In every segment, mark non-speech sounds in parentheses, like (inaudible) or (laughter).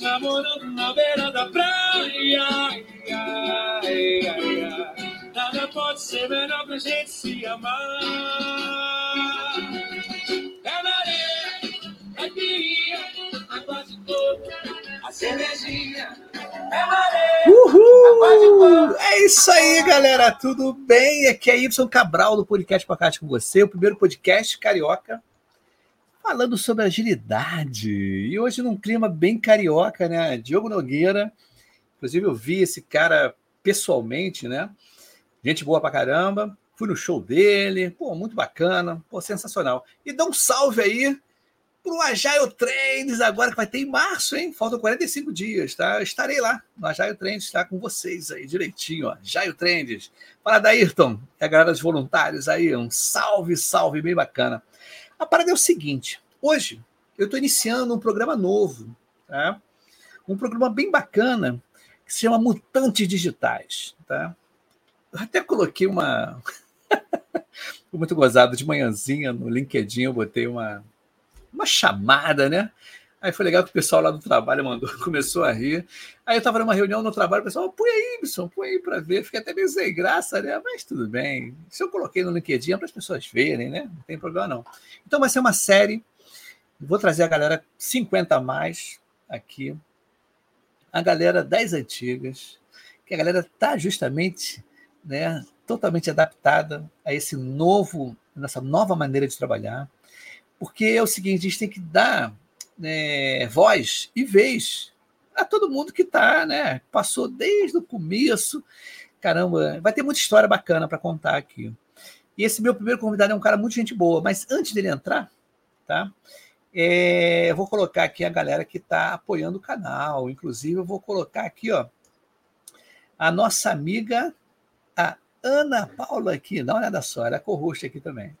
namorando na beira da praia. Ai, ai, ai, Nada pode ser melhor pra gente se amar. É na areia, a pirinha, a quase toda, a cervejinha. É areia, Uhul! É isso aí, galera. Tudo bem? Aqui é Y Cabral do Podcast Podcast com você, o primeiro podcast carioca falando sobre agilidade. E hoje num clima bem carioca, né? Diogo Nogueira. Inclusive eu vi esse cara pessoalmente, né? Gente boa pra caramba. Fui no show dele, pô, muito bacana, pô, sensacional. E dá um salve aí pro Agile Trends agora que vai ter em março, hein? Faltam 45 dias, tá? Eu estarei lá no Agile Trends, tá com vocês aí direitinho, ó. Agile Trends. Fala da Ayrton, é a galera dos voluntários aí, um salve, salve bem bacana. A parada é o seguinte: hoje eu estou iniciando um programa novo, tá? Um programa bem bacana que se chama Mutantes Digitais, tá? Eu até coloquei uma. (laughs) Muito gozado de manhãzinha no LinkedIn, eu botei uma, uma chamada, né? Aí foi legal que o pessoal lá do trabalho mandou, (laughs) começou a rir. Aí eu estava numa reunião no trabalho, o pessoal, põe aí, Ibson, põe aí para ver. Fiquei até meio sem graça, né? Mas tudo bem. Se eu coloquei no LinkedIn é para as pessoas verem, né? Não tem problema não. Então vai ser uma série. Vou trazer a galera 50 a mais aqui. A galera das antigas, que a galera está justamente né, totalmente adaptada a esse novo, nessa nova maneira de trabalhar. Porque é o seguinte, a gente tem que dar né, voz e vez a todo mundo que está, né? Passou desde o começo. Caramba, vai ter muita história bacana para contar aqui. E esse meu primeiro convidado é um cara muito gente boa, mas antes dele entrar, tá? É, eu vou colocar aqui a galera que está apoiando o canal. Inclusive, eu vou colocar aqui, ó, a nossa amiga, a Ana Paula aqui. Dá uma olhada só, ela é co-host aqui também.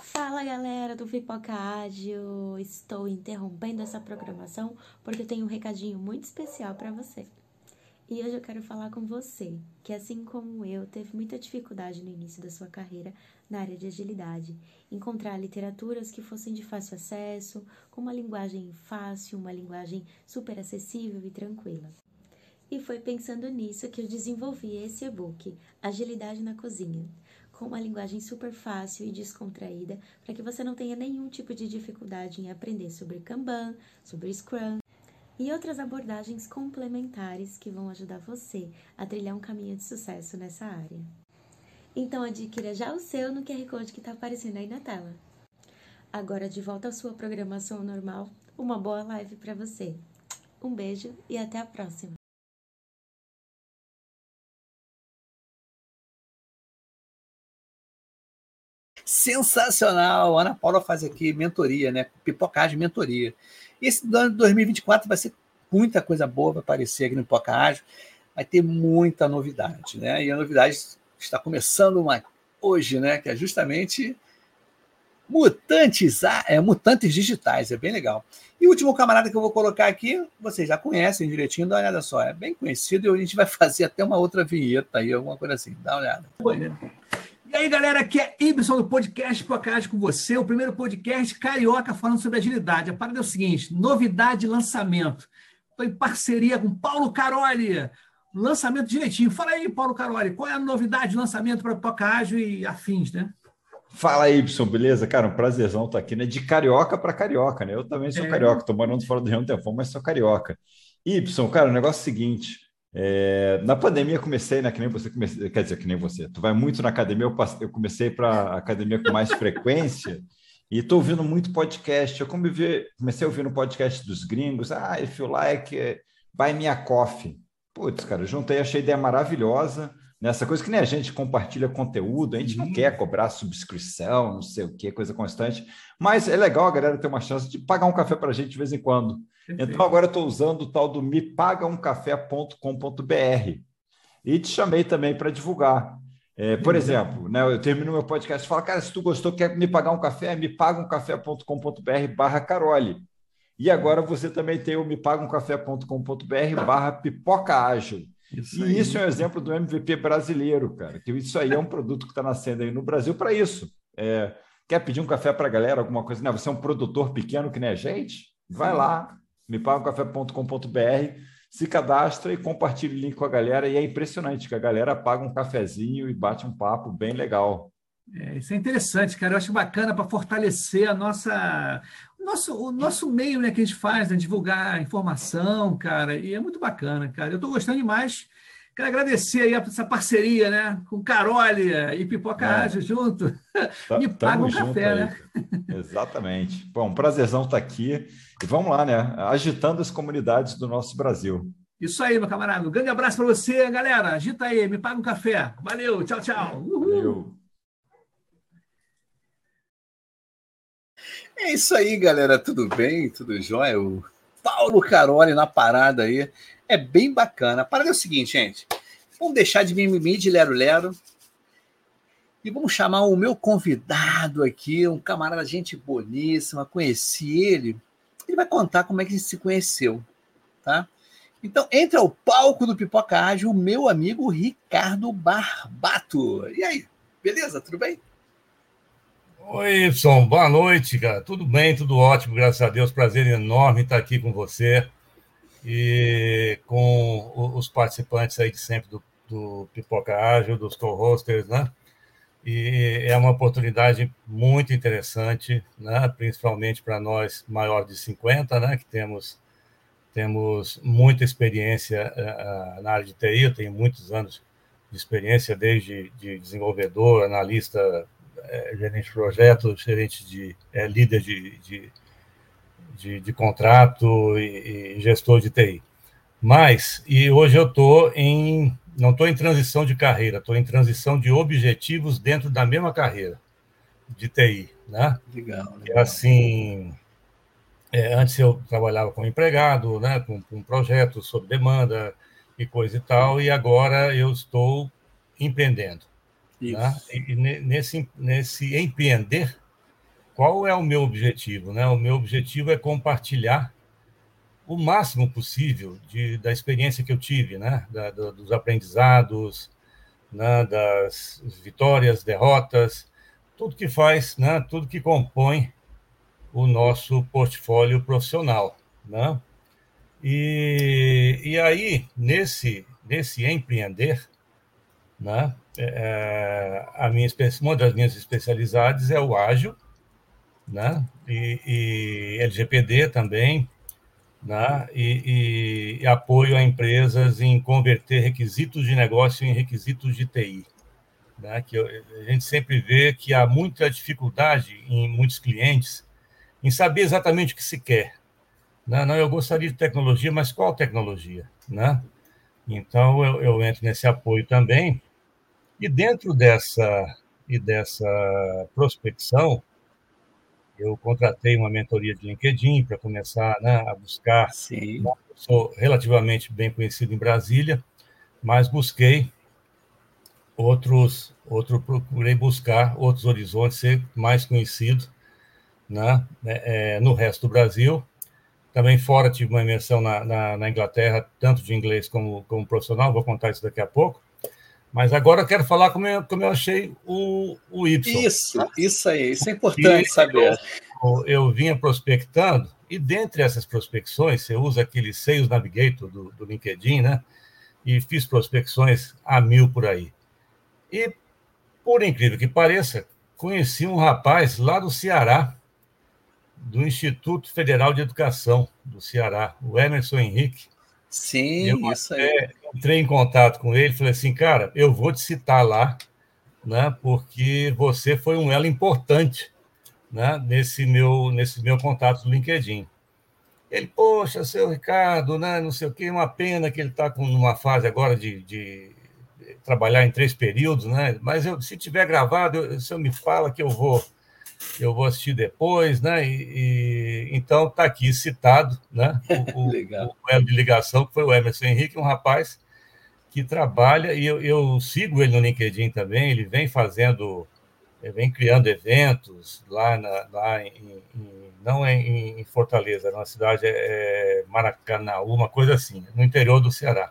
Fala galera do Pipoca Ágil! Estou interrompendo essa programação porque eu tenho um recadinho muito especial para você. E hoje eu quero falar com você, que assim como eu, teve muita dificuldade no início da sua carreira na área de agilidade, encontrar literaturas que fossem de fácil acesso, com uma linguagem fácil, uma linguagem super acessível e tranquila. E foi pensando nisso que eu desenvolvi esse e-book, Agilidade na Cozinha com uma linguagem super fácil e descontraída, para que você não tenha nenhum tipo de dificuldade em aprender sobre Kanban, sobre Scrum e outras abordagens complementares que vão ajudar você a trilhar um caminho de sucesso nessa área. Então adquira já o seu no QR Code que está aparecendo aí na tela. Agora de volta à sua programação normal, uma boa live para você. Um beijo e até a próxima! Sensacional! A Ana Paula faz aqui mentoria, né? Pipocagem mentoria. Esse ano de 2024 vai ser muita coisa boa para aparecer aqui no Pipocagem. Vai ter muita novidade, né? E a novidade está começando uma, hoje, né? Que é justamente mutantes, é, mutantes digitais, é bem legal. E o último camarada que eu vou colocar aqui, vocês já conhecem direitinho, dá uma olhada só, é bem conhecido e a gente vai (laughs) fazer até uma outra vinheta aí, alguma coisa assim, dá uma olhada. Foi, né? E aí, galera, aqui é Ibson do Podcast Podcast com você, o primeiro podcast carioca falando sobre agilidade. A parada é o seguinte: novidade de lançamento. Estou em parceria com Paulo Caroli. Lançamento direitinho. Fala aí, Paulo Caroli, qual é a novidade de lançamento para Pocágio e afins, né? Fala, Y, beleza? Cara, um prazerzão estar aqui, né? De carioca para carioca, né? Eu também sou é. carioca, estou morando fora do Rio um tempo, mas sou carioca. Y, cara, o negócio é o seguinte: é, na pandemia comecei, né? Que nem você comecei, quer dizer, que nem você. Tu vai muito na academia, eu, passei, eu comecei para academia com mais frequência e estou ouvindo muito podcast. Eu comecei, comecei a ouvir no podcast dos gringos. Ah, if you like, buy me a coffee. Putz, cara, juntei, achei a ideia maravilhosa. Nessa coisa que nem a gente compartilha conteúdo, a gente uhum. não quer cobrar subscrição, não sei o que, coisa constante, mas é legal a galera ter uma chance de pagar um café para a gente de vez em quando. Então agora eu estou usando o tal do mepagaumcafé.com.br e te chamei também para divulgar. É, por exemplo, né, eu termino meu podcast e falo, cara, se tu gostou, quer me pagar um café, me pagamcafé.com.br barra Carole. E agora você também tem o mepagaumcafé.com.br barra pipoca ágil. Isso e isso é um exemplo do MVP brasileiro, cara. Que isso aí é um produto que está nascendo aí no Brasil para isso. É, quer pedir um café para a galera, alguma coisa? Né? Você é um produtor pequeno que nem a gente? Vai Sim. lá, mepagacafé.com.br, se cadastra e compartilha o link com a galera. E é impressionante que a galera paga um cafezinho e bate um papo bem legal. É, isso é interessante, cara. Eu acho bacana para fortalecer a nossa, o nosso, o nosso meio né, que a gente faz, né, divulgar informação, cara. E é muito bacana, cara. Eu estou gostando demais. Quero agradecer aí essa parceria, né? Com Carolia e Pipoca é. Ágil junto. Tá, Me paga um café, aí. né? Exatamente. Bom, prazerzão estar tá aqui. E vamos lá, né? Agitando as comunidades do nosso Brasil. Isso aí, meu camarada. Um grande abraço para você, galera. Agita aí, me paga um café. Valeu, tchau, tchau. Uhul. Valeu. É isso aí, galera. Tudo bem? Tudo jóia? O Paulo Caroli na parada aí. É bem bacana. A parada é o seguinte, gente. Vamos deixar de mimimi de lero-lero. E vamos chamar o meu convidado aqui, um camarada, gente boníssima. Conheci ele. Ele vai contar como é que a gente se conheceu, tá? Então, entra ao palco do Pipoca Ágil o meu amigo Ricardo Barbato. E aí, beleza? Tudo bem? Oi, Y, boa noite, cara. Tudo bem, tudo ótimo, graças a Deus. Prazer enorme estar aqui com você e com os participantes aí de sempre do, do Pipoca Ágil, dos co-hosters, né? E é uma oportunidade muito interessante, né? principalmente para nós maiores de 50, né? que temos, temos muita experiência uh, na área de TI, eu tenho muitos anos de experiência desde de desenvolvedor, analista é, gerente de projeto, gerente de é, líder de, de, de, de contrato e, e, gestor de TI. Mas, e hoje eu estou em, não estou em transição de carreira, estou em transição de objetivos dentro da mesma carreira de TI, né? Legal, legal. E assim, é, antes eu trabalhava como empregado, né, com, com projetos sob demanda e coisa e tal, e agora eu estou empreendendo. Né? E nesse, nesse empreender, qual é o meu objetivo? Né? O meu objetivo é compartilhar o máximo possível de, da experiência que eu tive, né? Da, da, dos aprendizados, né? das vitórias, derrotas, tudo que faz, né? tudo que compõe o nosso portfólio profissional. Né? E, e aí, nesse, nesse empreender, né? É, é, a minha, uma das minhas especialidades é o ágil, né? e, e LGPD também, né? E, e, apoio a empresas em converter requisitos de negócio em requisitos de TI. Né? Que a gente sempre vê que há muita dificuldade em muitos clientes em saber exatamente o que se quer. Né? Não, eu gostaria de tecnologia, mas qual tecnologia? Né? Então, eu, eu entro nesse apoio também, e dentro dessa, e dessa prospecção, eu contratei uma mentoria de LinkedIn para começar né, a buscar. Sim. Eu sou relativamente bem conhecido em Brasília, mas busquei outros, outro, procurei buscar outros horizontes, ser mais conhecido né, é, no resto do Brasil. Também fora tive uma imersão na, na, na Inglaterra, tanto de inglês como, como profissional, vou contar isso daqui a pouco. Mas agora eu quero falar como eu, como eu achei o, o Y. Isso, isso aí, isso é importante e saber. Eu, eu, vinha prospectando, e dentre essas prospecções, você usa aquele Sales Navigator do, do LinkedIn, né? E fiz prospecções a mil por aí. E, por incrível que pareça, conheci um rapaz lá do Ceará, do Instituto Federal de Educação do Ceará, o Emerson Henrique. Sim, eu isso aí. Entrei em contato com ele, falei assim, cara, eu vou te citar lá, né? Porque você foi um elo importante, né? Nesse meu nesse meu contato do LinkedIn. Ele, poxa, seu Ricardo, né? Não sei o quê, uma pena que ele está com uma fase agora de, de, trabalhar em três períodos, né? Mas eu, se tiver gravado, eu, o senhor me fala que eu vou eu vou assistir depois, né? E, e então está aqui citado, né? O, (laughs) Legal. o elo de ligação que foi o Emerson Henrique, um rapaz que trabalha e eu, eu, sigo ele no LinkedIn também. Ele vem fazendo, ele vem criando eventos lá, na, lá em, em, não é em, em, Fortaleza, na cidade é, é Maracanã, uma coisa assim, no interior do Ceará.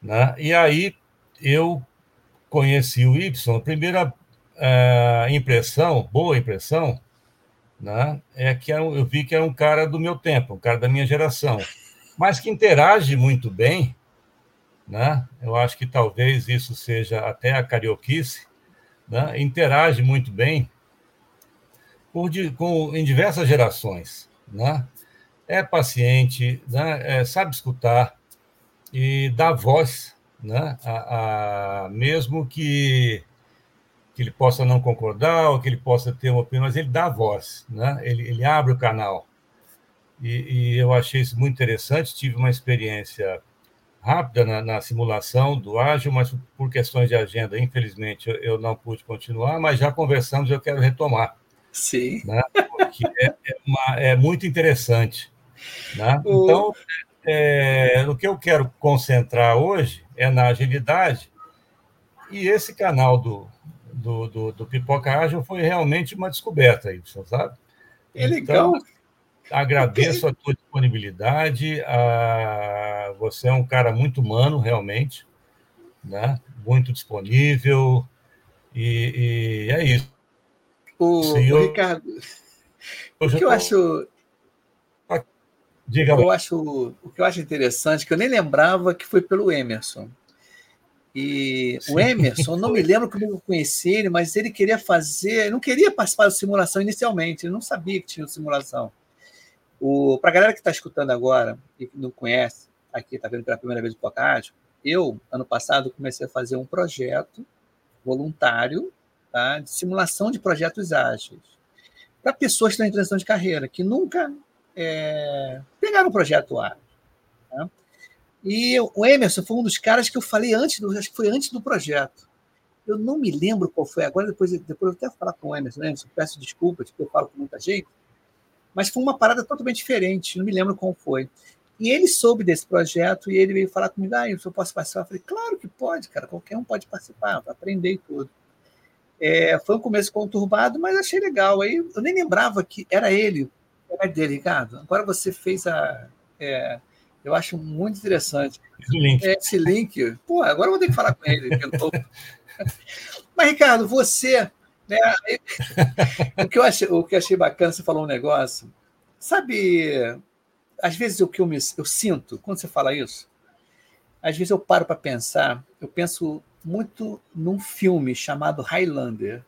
Né? E aí eu conheci o Y. A primeira uh, impressão, boa impressão, né, é que eu vi que era um cara do meu tempo, um cara da minha geração, mas que interage muito bem, né? Eu acho que talvez isso seja até a carioquice, né? Interage muito bem por, com, em diversas gerações, né? É paciente, né? É, sabe escutar e dá voz, né? A, a, mesmo que que ele possa não concordar ou que ele possa ter uma opinião, mas ele dá voz, né? ele, ele abre o canal. E, e, eu achei isso muito interessante. Tive uma experiência rápida na, na, simulação do ágil, mas por questões de agenda, infelizmente, eu, eu, não pude continuar, mas já conversamos, eu quero retomar. Sim. Né? Porque é, é, uma, é muito interessante. Né? Então, é, o que eu quero concentrar hoje é na agilidade, e esse canal do, do, do, do Pipoca Ágil foi realmente uma descoberta, Y, sabe? É legal. Então, agradeço a tua disponibilidade. A... Você é um cara muito humano, realmente, né? muito disponível, e, e é isso. O, o Ricardo, o que eu acho. Diga eu acho, o que eu acho interessante, que eu nem lembrava que foi pelo Emerson. E Sim. o Emerson, não me lembro como eu conheci ele, mas ele queria fazer, não queria participar da simulação inicialmente, ele não sabia que tinha simulação. Para a galera que está escutando agora e que não conhece, aqui está vendo pela primeira vez o podcast, eu, ano passado, comecei a fazer um projeto voluntário tá, de simulação de projetos ágeis para pessoas que estão em transição de carreira, que nunca é, pegaram um projeto ágil. Tá? E o Emerson foi um dos caras que eu falei antes, do, acho que foi antes do projeto. Eu não me lembro qual foi agora, depois, depois eu até falar com o Emerson, Emerson peço desculpas, porque eu falo com muita gente, mas foi uma parada totalmente diferente, não me lembro qual foi. E ele soube desse projeto e ele veio falar comigo, ah, eu posso participar? Eu falei, claro que pode, cara, qualquer um pode participar, aprender e tudo. É, foi um começo conturbado, mas achei legal. Aí eu nem lembrava que era ele, era dele, Ricardo. Agora você fez a... É, eu acho muito interessante. Esse link. Esse link. Pô, agora eu vou ter que falar com ele. (laughs) Mas, Ricardo, você. Né, (laughs) o, que eu achei, o que eu achei bacana, você falou um negócio. Sabe, às vezes o que eu, me, eu sinto quando você fala isso, às vezes eu paro para pensar, eu penso muito num filme chamado Highlander.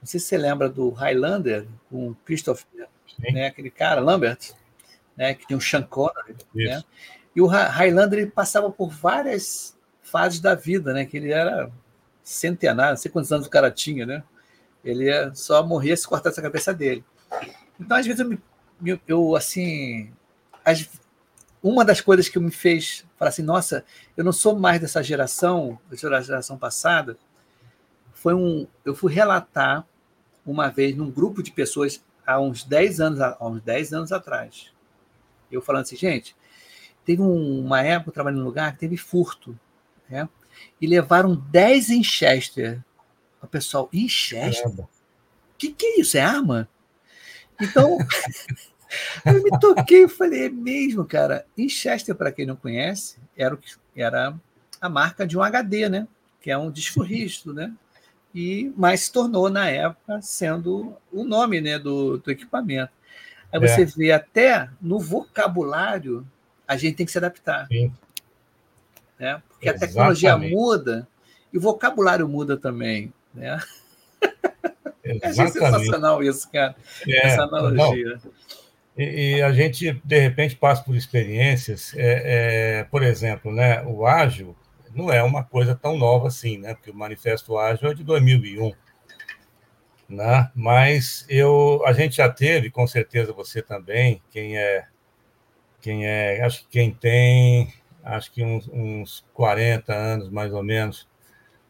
Não sei se você lembra do Highlander, com Christopher, né, aquele cara, Lambert né, que tem o Sean Connery, né? E o Highlander ele passava por várias fases da vida, né? Que ele era centenário, não sei quantos anos o cara tinha, né? Ele só morrer se cortasse a cabeça dele. Então, às vezes, eu, me, eu assim, as, uma das coisas que me fez falar assim, nossa, eu não sou mais dessa geração, da geração passada, foi um, eu fui relatar uma vez num grupo de pessoas há uns 10 anos, há uns 10 anos atrás. Eu falando assim, gente, teve uma época, eu trabalhei num lugar que teve furto, né? E levaram 10 em Chester. O pessoal, em Chester? O que, que é isso? É arma? Então, (laughs) eu me toquei e falei, é mesmo, cara. Chester, para quem não conhece, era, o, era a marca de um HD, né? Que é um disco rígido, né? E, mas se tornou, na época, sendo o nome né, do, do equipamento. Aí você é. vê até no vocabulário a gente tem que se adaptar. Sim. Né? Porque Exatamente. a tecnologia muda e o vocabulário muda também. Né? (laughs) É sensacional isso, cara. É, essa analogia. E, e, a gente, de repente, passa por experiências, é, é, por exemplo, né, o ágil não é uma coisa tão nova assim, né? Porque o Manifesto Ágil é de 2001 né? Mas eu, a gente já teve, com certeza você também, quem é, quem é, acho que quem tem, acho que uns, uns 40 anos mais ou menos,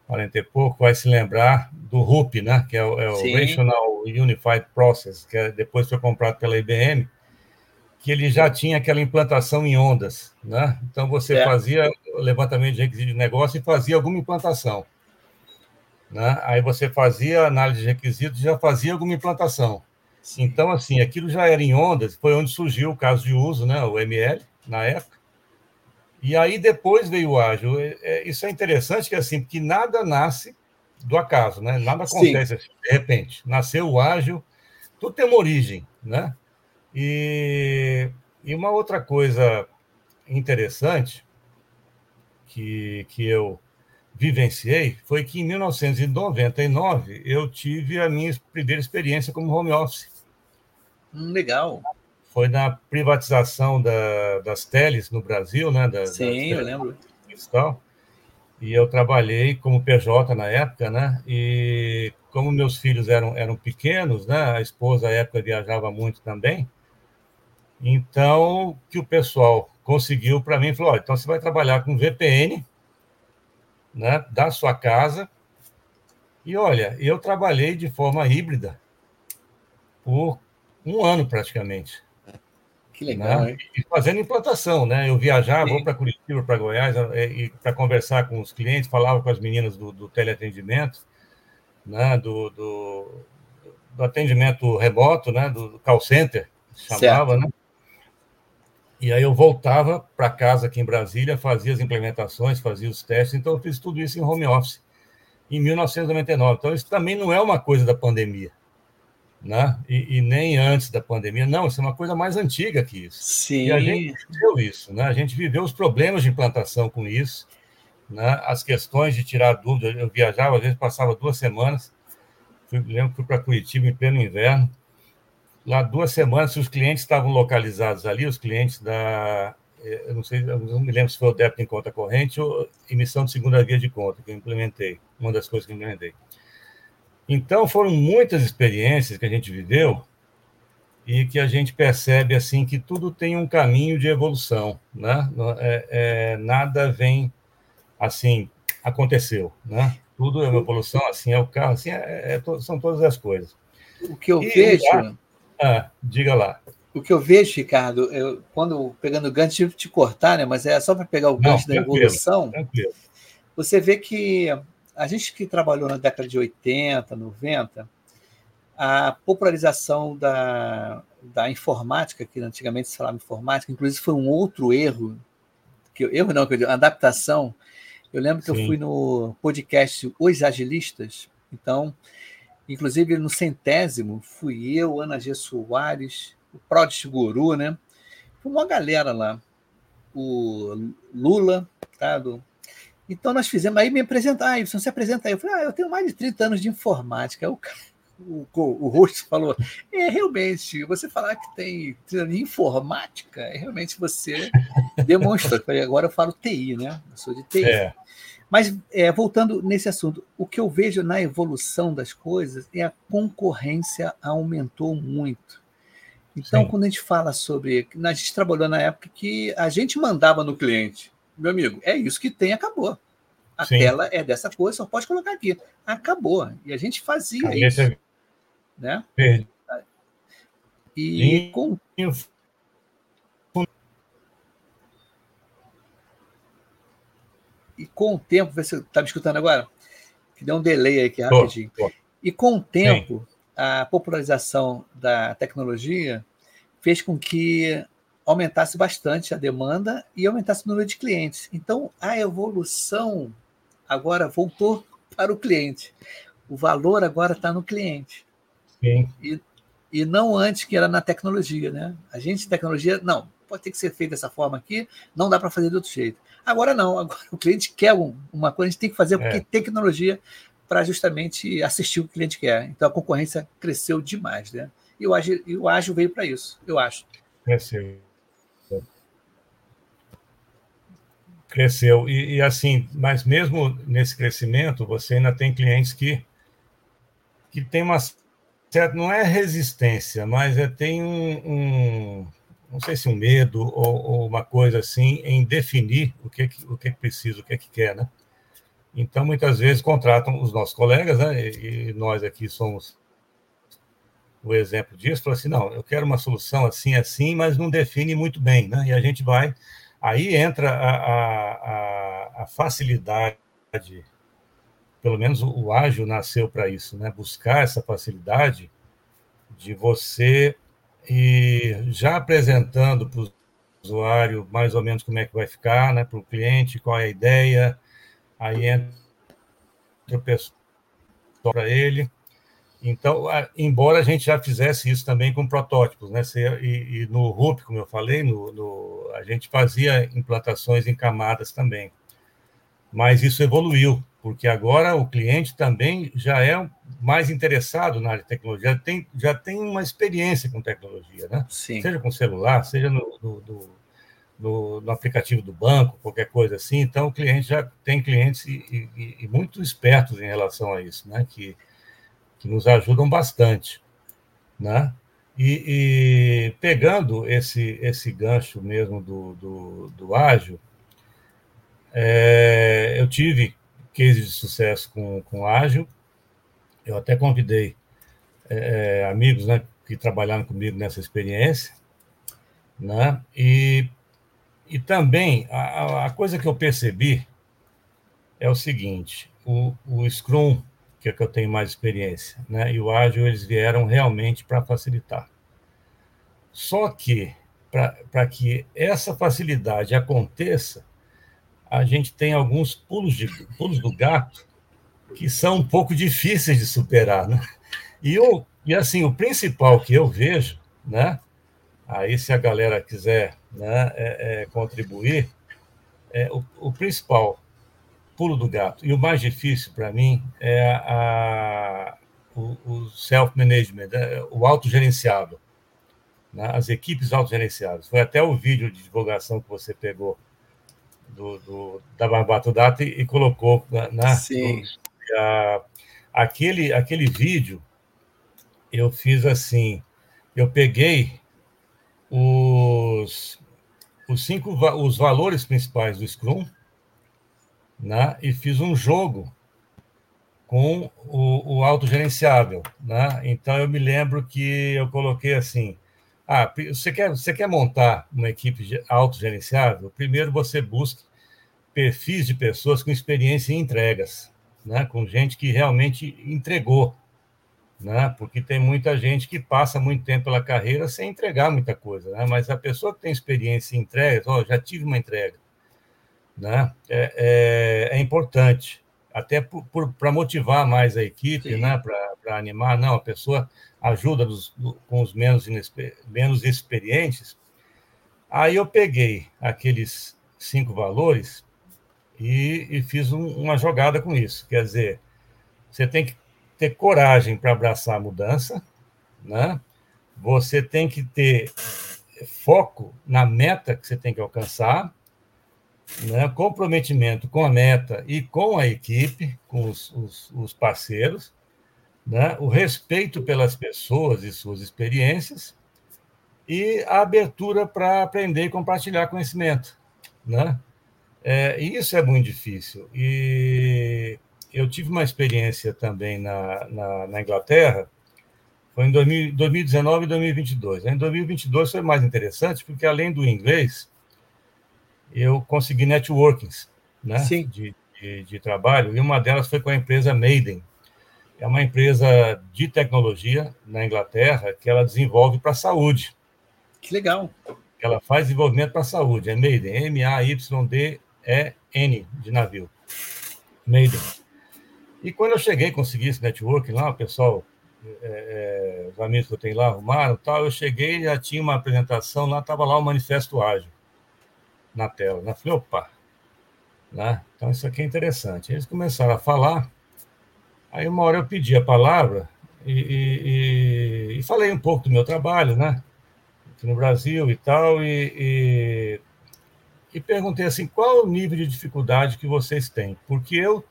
40 e pouco, vai se lembrar do RUP, né? Que é o, é o Rational Unified Process, que é, depois foi comprado pela IBM, que ele já tinha aquela implantação em ondas, né? Então você é. fazia levantamento de requisitos de negócio e fazia alguma implantação. Né? Aí você fazia análise de requisitos e já fazia alguma implantação. Sim. Então, assim, aquilo já era em ondas, foi onde surgiu o caso de uso, né? o ML, na época. E aí depois veio o ágil. É, é, isso é interessante, que assim, porque nada nasce do acaso, né? Nada acontece assim, de repente. Nasceu o ágil, tudo tem uma origem, né? E, e uma outra coisa interessante que, que eu vivenciei foi que em 1999 eu tive a minha primeira experiência como home office. Hum, legal. Foi na privatização da, das teles no Brasil, né? Da, Sim, eu lembro. Tal. E eu trabalhei como PJ na época, né? E como meus filhos eram, eram pequenos, né? A esposa à época viajava muito também. Então, que o pessoal conseguiu para mim, falou: então você vai trabalhar com VPN, né, da sua casa. E olha, eu trabalhei de forma híbrida por um ano praticamente. Que legal, né? E fazendo implantação, né? Eu viajava, vou para Curitiba, para Goiás, e para conversar com os clientes, falava com as meninas do, do teleatendimento, né? Do, do, do, atendimento remoto, né? Do call center, chamava, certo. né? E aí eu voltava para casa aqui em Brasília, fazia as implementações, fazia os testes, então eu fiz tudo isso em home office em 1999. Então isso também não é uma coisa da pandemia, né? E, e, nem antes da pandemia, não, isso é uma coisa mais antiga que isso. Sim. E a gente viveu isso, né? A gente viveu os problemas de implantação com isso, né? As questões de tirar dúvida. Eu viajava, às vezes passava duas semanas, fui, lembro que fui para Curitiba em pleno inverno, lá duas semanas, se os clientes estavam localizados ali, os clientes da. Eh, eu não sei, eu não me lembro se foi o débito em conta corrente ou emissão de segunda via de conta que eu implementei, uma das coisas que eu implementei. Então, foram muitas experiências que a gente viveu e que a gente percebe assim que tudo tem um caminho de evolução, né? É, é, nada vem assim aconteceu, né? Tudo é uma evolução, assim é o carro, assim é, é, são todas as coisas. O que eu e vejo, lá, ah, diga lá. O que eu vejo, Ricardo, eu, quando pegando o gancho, tive que te cortar, né? Mas é só para pegar o gancho Não, da evolução. Tranquilo. Você vê que a gente que trabalhou na década de 80, 90, a popularização da, da informática, que antigamente se falava informática, inclusive foi um outro erro, que erro não, que eu digo, adaptação. Eu lembro que Sim. eu fui no podcast Os Agilistas, então Inclusive, no centésimo, fui eu, Ana G. Soares, o Prodis Guru, né? Foi uma galera lá. O Lula, tá? Do... Então, nós fizemos. Aí me apresentar, ah, você se apresenta aí. Eu falei, ah, eu tenho mais de 30 anos de informática. O, o, o rosto falou: é, realmente, você falar que tem 30 anos de informática, é, realmente você demonstrou. Agora eu falo TI, né? Eu sou de TI. É. Mas, é, voltando nesse assunto, o que eu vejo na evolução das coisas é a concorrência aumentou muito. Então, Sim. quando a gente fala sobre. A gente trabalhou na época que a gente mandava no cliente. Meu amigo, é isso que tem, acabou. A Sim. tela é dessa cor, só pode colocar aqui. Acabou. E a gente fazia a isso. Né? E com e com o tempo, você está me escutando agora? Que deu um delay aqui rapidinho. Tô, tô. E com o tempo, Sim. a popularização da tecnologia fez com que aumentasse bastante a demanda e aumentasse o número de clientes. Então, a evolução agora voltou (laughs) para o cliente. O valor agora está no cliente. Sim. E, e não antes que era na tecnologia, né? A gente, tecnologia, não, pode ter que ser feito dessa forma aqui, não dá para fazer de outro jeito. Agora não, agora o cliente quer uma coisa, a gente tem que fazer porque é. tem tecnologia para justamente assistir o que o cliente quer. Então a concorrência cresceu demais, né? E o ágil, e o ágil veio para isso, eu acho. Cresceu. Cresceu. E, e, assim, mas mesmo nesse crescimento, você ainda tem clientes que, que tem uma certa, não é resistência, mas é, tem um, um não sei se um medo ou, ou uma coisa assim, em definir o que, o que precisa, o que, é que quer, né? Então, muitas vezes contratam os nossos colegas, né? E, nós aqui somos o exemplo disso, falam assim, não, eu quero uma solução assim, assim, mas não define muito bem, né? E a gente vai, aí entra a, a, a, a facilidade, pelo menos o, o ágil nasceu para isso, né? Buscar essa facilidade de você e já apresentando para o usuário mais ou menos como é que vai ficar, né, para o cliente, qual é a ideia, aí entra o pessoal para ele, Então, embora a gente já fizesse isso também com protótipos, né? E, e no RUP, como eu falei, no, no, a gente fazia implantações em camadas também. Mas isso evoluiu, porque agora o cliente também já é mais interessado na área de tecnologia, já tem, já tem uma experiência com tecnologia, né? Sim. Seja com celular, seja no, no, no, no, aplicativo do banco, qualquer coisa assim. Então, o cliente já tem clientes e, e, e muito espertos em relação a isso, né? Que, que nos ajudam bastante, né? E, e pegando esse, esse gancho mesmo do, do, do ágil, é, eu tive case de sucesso com, com ágil, eu até convidei é, amigos né, que trabalharam comigo nessa experiência, né? E, e também a, a coisa que eu percebi é o seguinte: o, o Scrum que é que eu tenho mais experiência, né? E o ágil eles vieram realmente para facilitar. Só que para que essa facilidade aconteça, a gente tem alguns pulos de pulos do gato que são um pouco difíceis de superar, né? E o e assim o principal que eu vejo, né? Aí se a galera quiser, né, é, é, contribuir, é o, o principal pulo do gato. E o mais difícil para mim é a, o, o self-management, é, o autogerenciável. Né? As equipes autogerenciáveis. Foi até o vídeo de divulgação que você pegou do, do da Barbato Data e, e colocou na, né? Sim. a, aquele, aquele vídeo eu fiz assim, eu peguei os, os cinco os valores principais do Scrum, né? e fiz um jogo com o, o autogerenciável. Né? Então, eu me lembro que eu coloquei assim, ah, você quer, você quer montar uma equipe autogerenciável? Primeiro você busca perfis de pessoas com experiência em entregas, né? com gente que realmente entregou, né? porque tem muita gente que passa muito tempo pela carreira sem entregar muita coisa, né? mas a pessoa que tem experiência em entregas, ó, oh, já tive uma entrega, né? é, é, é importante, até para motivar mais a equipe, né? para animar. Não, a pessoa ajuda dos, do, com os menos, menos experientes. Aí eu peguei aqueles cinco valores e, e fiz um, uma jogada com isso. Quer dizer, você tem que ter coragem para abraçar a mudança, né? Você tem que ter foco na meta que você tem que alcançar né, comprometimento com a meta e com a equipe, com os, os, os parceiros, né, o respeito pelas pessoas e suas experiências e a abertura para aprender e compartilhar conhecimento. Né? É, isso é muito difícil. E eu tive uma experiência também na, na, na Inglaterra, foi em 2000, 2019 e 2022. Em 2022 foi mais interessante, porque além do inglês, eu consegui networkings né, de, de, de, trabalho, e uma delas foi com a empresa Maiden. É uma empresa de tecnologia na Inglaterra que ela desenvolve para a saúde. Que legal. Ela faz desenvolvimento para a saúde. É Maiden, M-A-Y-D-E-N, de navio. Maiden. E quando eu cheguei, consegui esse networking lá, o pessoal, é, é, os amigos que eu tenho lá arrumaram tal, eu cheguei, já tinha uma apresentação lá, estava lá o Manifesto Ágil na tela. Né? Falei, opa, né? então isso aqui é interessante. Eles começaram a falar, aí uma hora eu pedi a palavra e, e, e falei um pouco do meu trabalho, né? Aqui no Brasil e tal, e, e, e perguntei assim, qual o nível de dificuldade que vocês têm? Porque eu,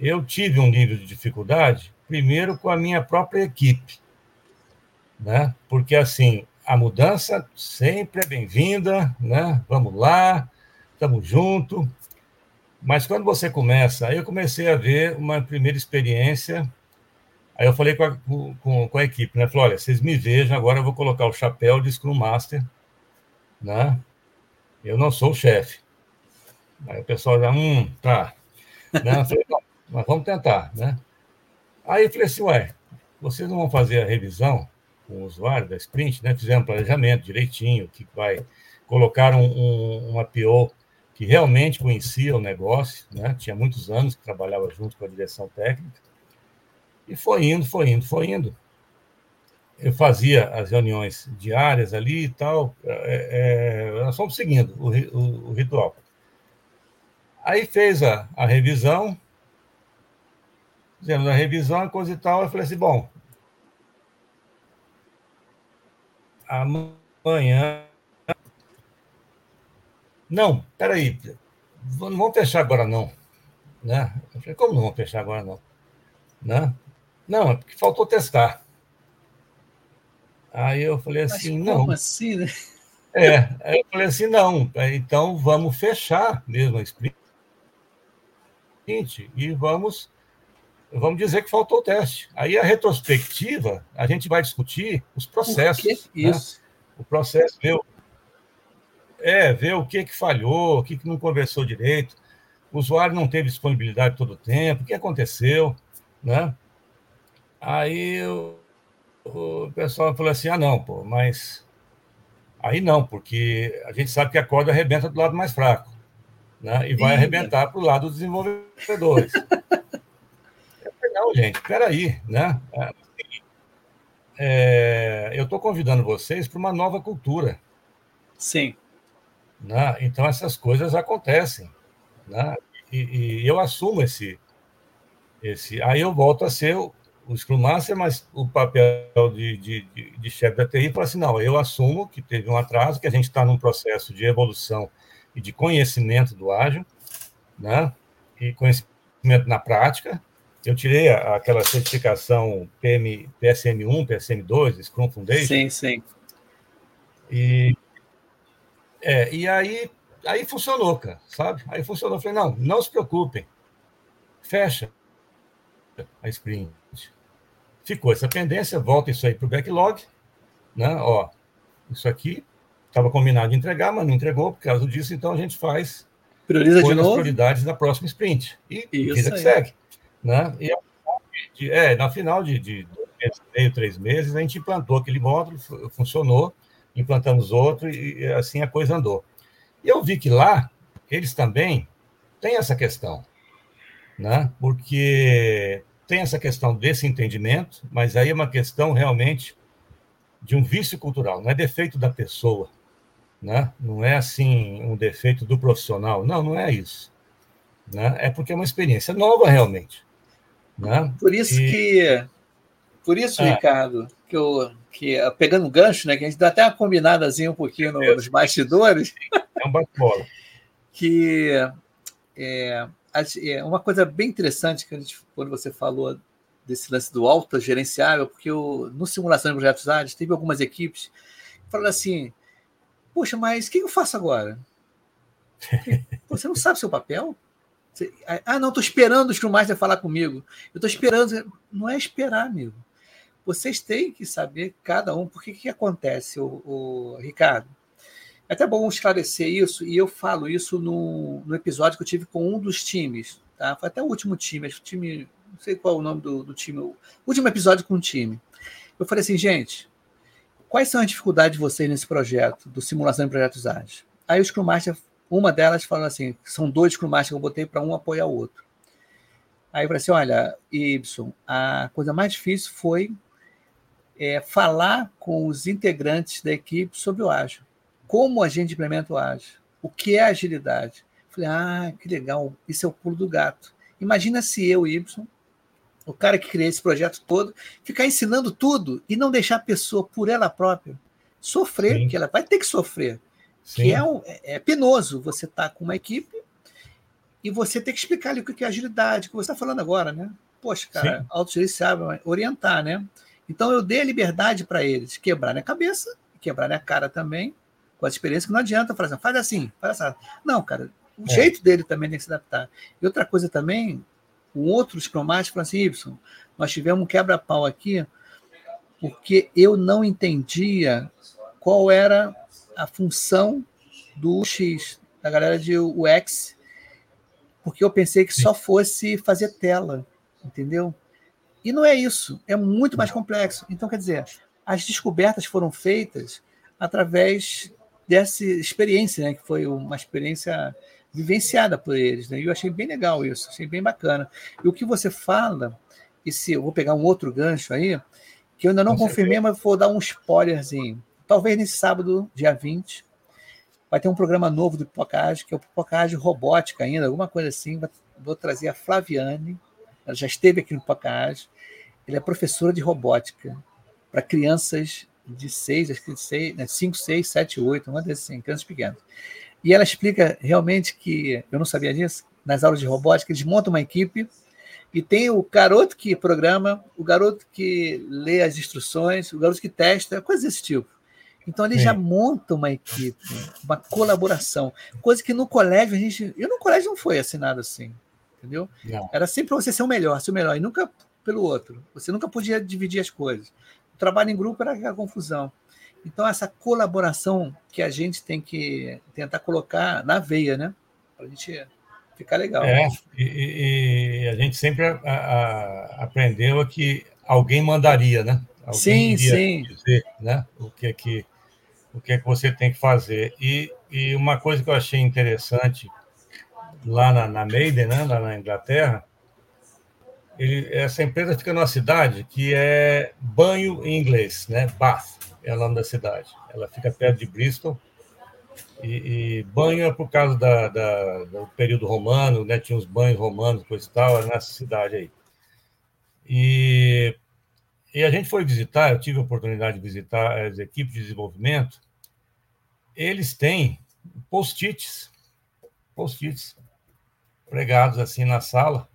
eu tive um nível de dificuldade, primeiro com a minha própria equipe, né? Porque assim, a mudança sempre é bem-vinda, né? Vamos lá, estamos junto. Mas quando você começa, aí eu comecei a ver uma primeira experiência. Aí eu falei com a, com, com a equipe, né? Falei, olha, vocês me vejam, agora eu vou colocar o chapéu de Scrum Master, né? Eu não sou o chefe. Aí o pessoal já, hum, tá. Né? Falei, mas vamos tentar, né? Aí eu falei assim, ué, vocês não vão fazer a revisão com o usuário da Sprint, né? Fizeram um planejamento direitinho, que vai colocar um, um, uma que realmente conhecia o negócio, né? Tinha muitos anos que trabalhava junto com a direção técnica. E foi indo, foi indo, foi indo. Eu fazia as reuniões diárias ali e tal. É, é, nós fomos seguindo o, o, o, ritual. Aí fez a, a revisão. Fizemos a revisão, coisa e tal. Eu falei assim: bom, amanhã. Não, peraí, não vamos fechar agora não. Né? Como não vamos fechar agora não? Né? Não, é porque faltou testar. Aí eu falei assim, Mas não. assim, né? É, aí eu falei assim, não, então vamos fechar mesmo a sprint e vamos vamos dizer que faltou o teste. Aí a retrospectiva, a gente vai discutir os processos. Né? Isso. Né? O processo, ver, é, ver o que, que falhou, o que, que não conversou direito, o usuário não teve disponibilidade todo o tempo, o que aconteceu, né? Aí o, o pessoal falou assim, ah, não, pô, mas aí não, porque a gente sabe que a corda arrebenta do lado mais fraco, né? E vai Sim. arrebentar para o lado dos desenvolvedores. (laughs) não, gente, peraí, né? É, eu estou convidando vocês para uma nova cultura. Sim. Né? Então, essas coisas acontecem. Né? E, e, eu assumo esse, esse. Aí eu volto a ser o, o Scrum Master, mas o papel de, de, de, de chefe da TI fala assim: não, eu assumo que teve um atraso, que a gente está num processo de evolução e de conhecimento do ágil, né? e conhecimento na prática, eu tirei aquela certificação PM, PSM1, PSM2, Scrum Foundation. Sim, sim. E, é, e aí, aí funcionou, cara, sabe? Aí funcionou. Eu falei, não, não se preocupem. Fecha a sprint. Ficou essa pendência, volta isso aí para o backlog. Né? Ó, isso aqui estava combinado de entregar, mas não entregou por causa disso, então a gente faz Prioriza de novo. as prioridades da próxima sprint. E isso vida que segue. Né? E é, na final de, de dois três meses, a gente implantou aquele módulo, funcionou, implantamos outro e assim a coisa andou. E eu vi que lá, eles também têm essa questão, né? porque tem essa questão desse entendimento, mas aí é uma questão realmente de um vício cultural, não é defeito da pessoa, né? não é assim um defeito do profissional, não, não é isso. Né? É porque é uma experiência nova realmente. Né? Por isso e... que, por isso, é. Ricardo, que eu que pegando um gancho, né, que a gente dá até uma combinadazinha um pouquinho no, nos bastidores. É um bate-bola. (laughs) que é, é, uma coisa bem interessante que a gente, quando você falou desse lance do alta gerenciável, porque eu, no simulação de projetos ágeis, teve algumas equipes que falaram assim: Poxa, mas o que eu faço agora? (laughs) Você não sabe seu papel? Ah, não, estou esperando o Scrum Master falar comigo. Eu estou esperando. Não é esperar, amigo. Vocês têm que saber, cada um, por que, que acontece, o, o, Ricardo. É até bom esclarecer isso, e eu falo isso no, no episódio que eu tive com um dos times. Tá? Foi até o último time, acho que o time. Não sei qual é o nome do, do time. O último episódio com o time. Eu falei assim, gente, quais são as dificuldades de vocês nesse projeto, do simulação de projetos ágeis? Aí o Scrum Master uma delas falando assim, são dois Master que eu botei para um apoiar o outro. Aí eu falei assim, olha, Y, a coisa mais difícil foi é, falar com os integrantes da equipe sobre o ágil. Como a gente implementa o ágil. O que é agilidade. Falei, ah, que legal, isso é o pulo do gato. Imagina se eu, Y, o cara que criou esse projeto todo, ficar ensinando tudo e não deixar a pessoa, por ela própria, sofrer, Sim. que ela vai ter que sofrer. Sim. Que é, um, é, é penoso você estar tá com uma equipe e você ter que explicar ali o que é agilidade, que você está falando agora, né? Poxa, cara, autogerenciável, orientar, né? Então eu dei a liberdade para eles quebrar a cabeça, quebrar a cara também, com a experiência que não adianta falar assim, faz assim, faz assim. Não, cara, o é. jeito dele também tem que se adaptar. E outra coisa também, um outro Scrum Master falou assim, Y, nós tivemos um quebra-pau aqui, porque eu não entendia qual era a função do X, da galera de UX, porque eu pensei que só fosse fazer tela, entendeu? E não é isso, é muito mais complexo. Então, quer dizer, as descobertas foram feitas através dessa experiência, né, que foi uma experiência vivenciada por eles. Né? E eu achei bem legal isso, achei bem bacana. E o que você fala e se eu vou pegar um outro gancho aí, que eu ainda não Com confirmei, mas vou dar um spoilerzinho. Talvez nesse sábado, dia 20, vai ter um programa novo do Pipocage, que é o Pipocage Robótica ainda, alguma coisa assim. Vou trazer a Flaviane, ela já esteve aqui no Pipocage. Ela é professora de robótica para crianças de 6, acho que de 6, né, 5, 6, 7, 8, uma dessas assim, crianças pequenas. E ela explica realmente que, eu não sabia disso, nas aulas de robótica, eles montam uma equipe e tem o garoto que programa, o garoto que lê as instruções, o garoto que testa, coisas desse tipo. Então ele Sim. já monta uma equipe, uma colaboração, coisa que no colégio a gente, eu no colégio não foi assinado assim, entendeu? Não. Era sempre para você ser o melhor, ser o melhor, e nunca pelo outro. Você nunca podia dividir as coisas. O trabalho em grupo era aquela confusão. Então, essa colaboração que a gente tem que tentar colocar na veia, né? Para a gente ficar legal. É, e, e- a gente sempre a- a- aprendeu que alguém mandaria, né? Alguém Sim, sim. dizer, né? O que é que o que é que você tem que fazer. E, e uma coisa que eu achei interessante lá na, na Maiden, né? Lá na Inglaterra, ele- essa empresa fica numa cidade que é banho em inglês, né? Bath é o nome da cidade. Ela fica perto de Bristol. E, e banho é por causa da, da- do período romano, né? Tinha os banhos romanos, coisa e tal, era nessa cidade aí. E, e a gente foi visitar, eu tive a oportunidade de visitar as equipes de desenvolvimento. Eles têm post-its, post-its pregados assim na sala,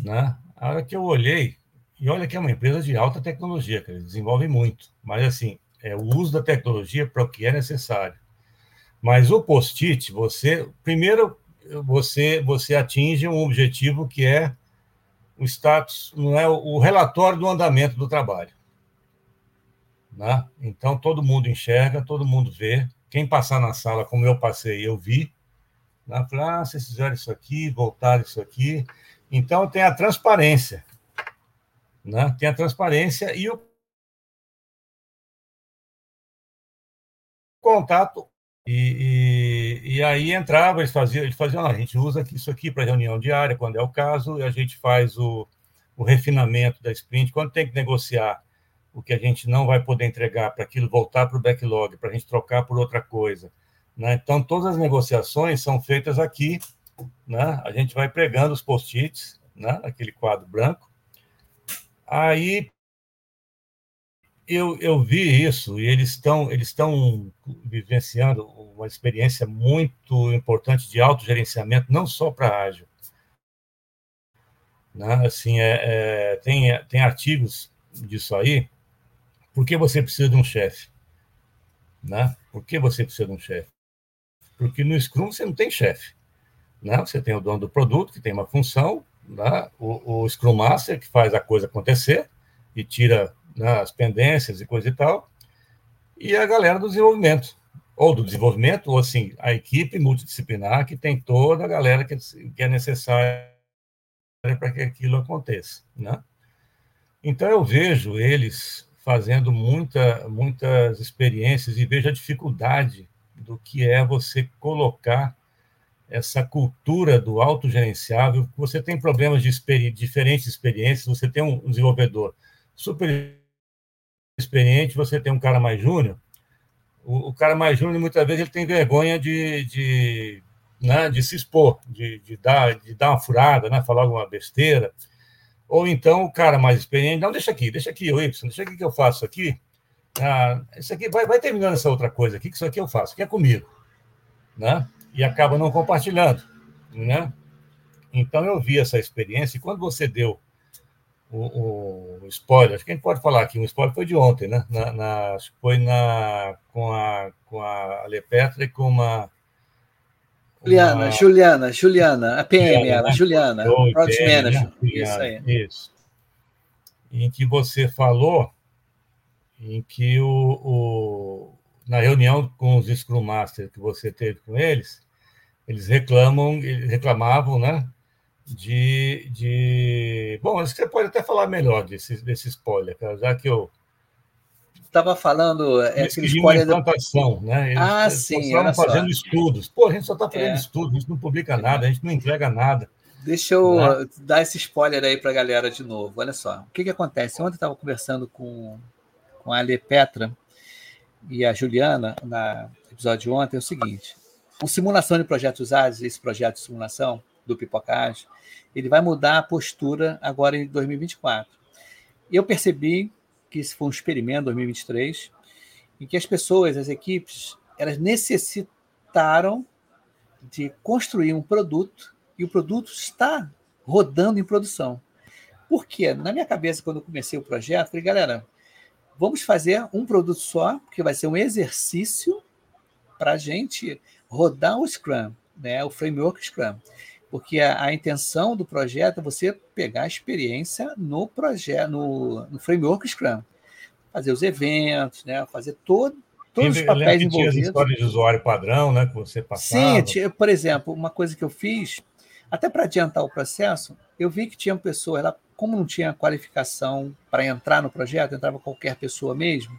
né? A hora que eu olhei, e olha que é uma empresa de alta tecnologia, que eles desenvolvem muito, mas assim, é o uso da tecnologia para o que é necessário. Mas o post-it, você primeiro você você atinge um objetivo que é o status, não é o, relatório do andamento do trabalho. Né? Então todo mundo enxerga, todo mundo vê. Quem passar na sala, como eu passei, eu vi. Né? Falei, ah, vocês fizeram isso aqui, voltaram isso aqui. Então tem a transparência. Né? Tem a transparência e o contato e, e, e, aí entrava, eles faziam, eles faziam, ah, a gente usa isso aqui para reunião diária, quando é o caso, e a gente faz o, o refinamento da sprint, quando tem que negociar o que a gente não vai poder entregar para aquilo voltar para o backlog, para a gente trocar por outra coisa. Né? Então, todas as negociações são feitas aqui, né? a gente vai pregando os post-its, né? aquele quadro branco. Aí eu, eu vi isso e eles estão eles estão vivenciando uma experiência muito importante de autogerenciamento, não só para ágil. Né? Assim, é, é, tem, tem artigos disso aí. Por que você precisa de um chefe? Né? Por que você precisa de um chefe? Porque no Scrum você não tem chefe. Né? Você tem o dono do produto, que tem uma função, né? o, o Scrum Master, que faz a coisa acontecer e tira né, as pendências e coisa e tal, e a galera do desenvolvimento, ou do desenvolvimento, ou assim, a equipe multidisciplinar que tem toda a galera que, que é necessária para que aquilo aconteça, né? Então eu vejo eles fazendo muita, muitas experiências e vejo a dificuldade do que é você colocar essa cultura do autogerenciável. Você tem problemas de experi diferentes experiências, você tem um desenvolvedor super experiente, você tem um cara mais júnior, o, o, cara mais júnior, muitas vezes, ele tem vergonha de, de, né, de se expor, de, de, dar, de dar uma furada, né, falar alguma besteira. Ou então o cara mais experiente, não, deixa aqui, deixa aqui, o Y, deixa aqui que eu faço aqui. Ah, isso aqui, vai, vai terminando essa outra coisa aqui, que isso aqui eu faço, que é comigo. Né? E acaba não compartilhando. Né? Então eu vi essa experiência, e quando você deu o, o, spoiler, acho que a gente pode falar aqui, o spoiler foi de ontem, né? Na, na, acho que foi na, com a, com a Lepetra e com uma. Juliana, uma... Juliana, Juliana, a PM, Juliana, ela, né? Juliana, Oi, Project PM, Manager. Né? Isso aí. Isso. Em que você falou em que o, o, na reunião com os Scrum Master que você teve com eles, eles reclamam, eles reclamavam, né? De, de... Bom, acho que você pode até falar melhor desse, desse spoiler, cara, já que eu... Estava falando... É, eles queriam uma implantação, né? Eles, ah, sim, estavam fazendo estudos. Pô, a gente só está fazendo é. estudos, a gente não publica nada, a gente não entrega nada. Deixa eu né? dar esse spoiler aí para a galera de novo. Olha só, o que, que acontece? Ontem eu estava conversando com, com a Ale Petra e a Juliana, na episódio de ontem, é o seguinte: o simulação de projetos ADES, esse projeto de simulação do Pipocage, ele vai mudar a postura agora em 2024. E eu percebi que isso foi um experimento em 2023, em que as pessoas, as equipes, elas necessitaram de construir um produto e o produto está rodando em produção. Por quê? Na minha cabeça, quando eu comecei o projeto, falei, galera, vamos fazer um produto só, porque vai ser um exercício para a gente rodar o Scrum, né? o framework Scrum. Porque a, a, intenção do projeto é você pegar a experiência no projeto, no, no framework Scrum. Fazer os eventos, né? fazer todo, todos os papéis envolvidos. Tinha as histórias de usuário padrão, né? Que você passava. Sim, por exemplo, uma coisa que eu fiz até para adiantar o processo, eu vi que tinha pessoas, ela, como não tinha qualificação para entrar no projeto, entrava qualquer pessoa mesmo,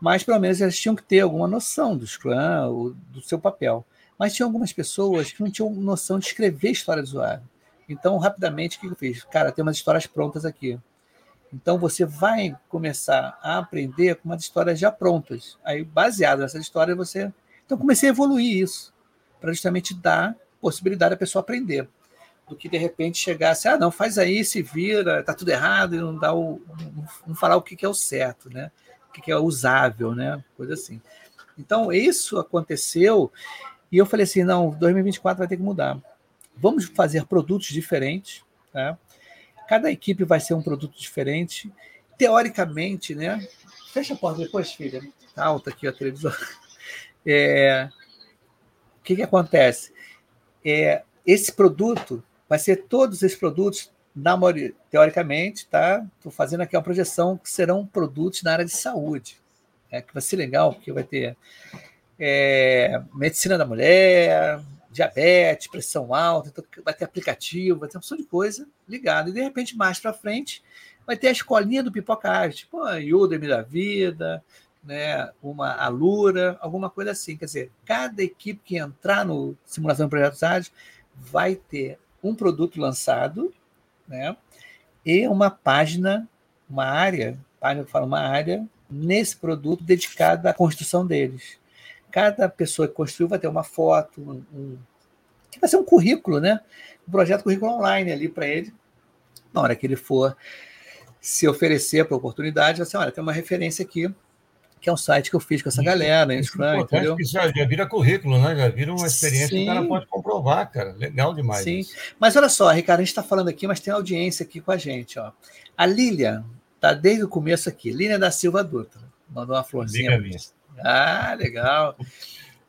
mas pelo menos elas tinham que ter alguma noção do Scrum, do seu papel. Mas tinha algumas pessoas que não tinham noção de escrever história do usuário. Então, rapidamente, o que eu fiz? Cara, tem umas histórias prontas aqui. Então, você vai começar a aprender com umas histórias já prontas. Aí, baseado nessas histórias, você. Então, comecei a evoluir isso, para justamente dar possibilidade da pessoa aprender do que de repente chegasse, ah, não, faz aí, se vira, tá tudo errado, e não dá o. não falar o que é o certo, né? O que é usável, né? Coisa assim. Então, isso aconteceu, e eu falei assim: não, 2024 vai ter que mudar. Vamos fazer produtos diferentes, né? Cada equipe vai ser um produto diferente. Teoricamente, né? Fecha a porta depois, filha. Tá alta aqui a televisão. (laughs) É... O que, que acontece? É, esse produto vai ser todos esses produtos, na maioria, teoricamente, tá? Estou fazendo aqui uma projeção que serão produtos na área de saúde. É, que vai ser legal, porque vai ter é, medicina da mulher, diabetes, pressão alta, então vai ter aplicativo, vai ter uma opção de coisa ligada. E de repente, mais para frente, vai ter a escolinha do Pipoca Arte, tipo a Udemy da vida, né, uma Alura, alguma coisa assim. Quer dizer, cada equipe que entrar no simulação de projetos ágeis vai ter um produto lançado, né? E uma página, uma área, página que fala uma área, nesse produto dedicada à construção deles. Cada pessoa que construiu vai ter uma foto, um, um que vai ser um currículo, né? Um projeto currículo online ali para ele. Na hora que ele for se oferecer para a oportunidade, assim, olha, tem uma referência aqui que é um site que eu fiz com essa galera, em Scrum, entendeu? Já, já vira currículo, né? Já vira uma experiência Sim. que o cara pode comprovar, cara. Legal demais. Sim. Isso. Mas olha só, Ricardo, a gente está falando aqui, mas tem audiência aqui com a gente. Ó. A Lília está desde o começo aqui. Lília da Silva Dutra. Mandou uma florzinha. Ah, legal.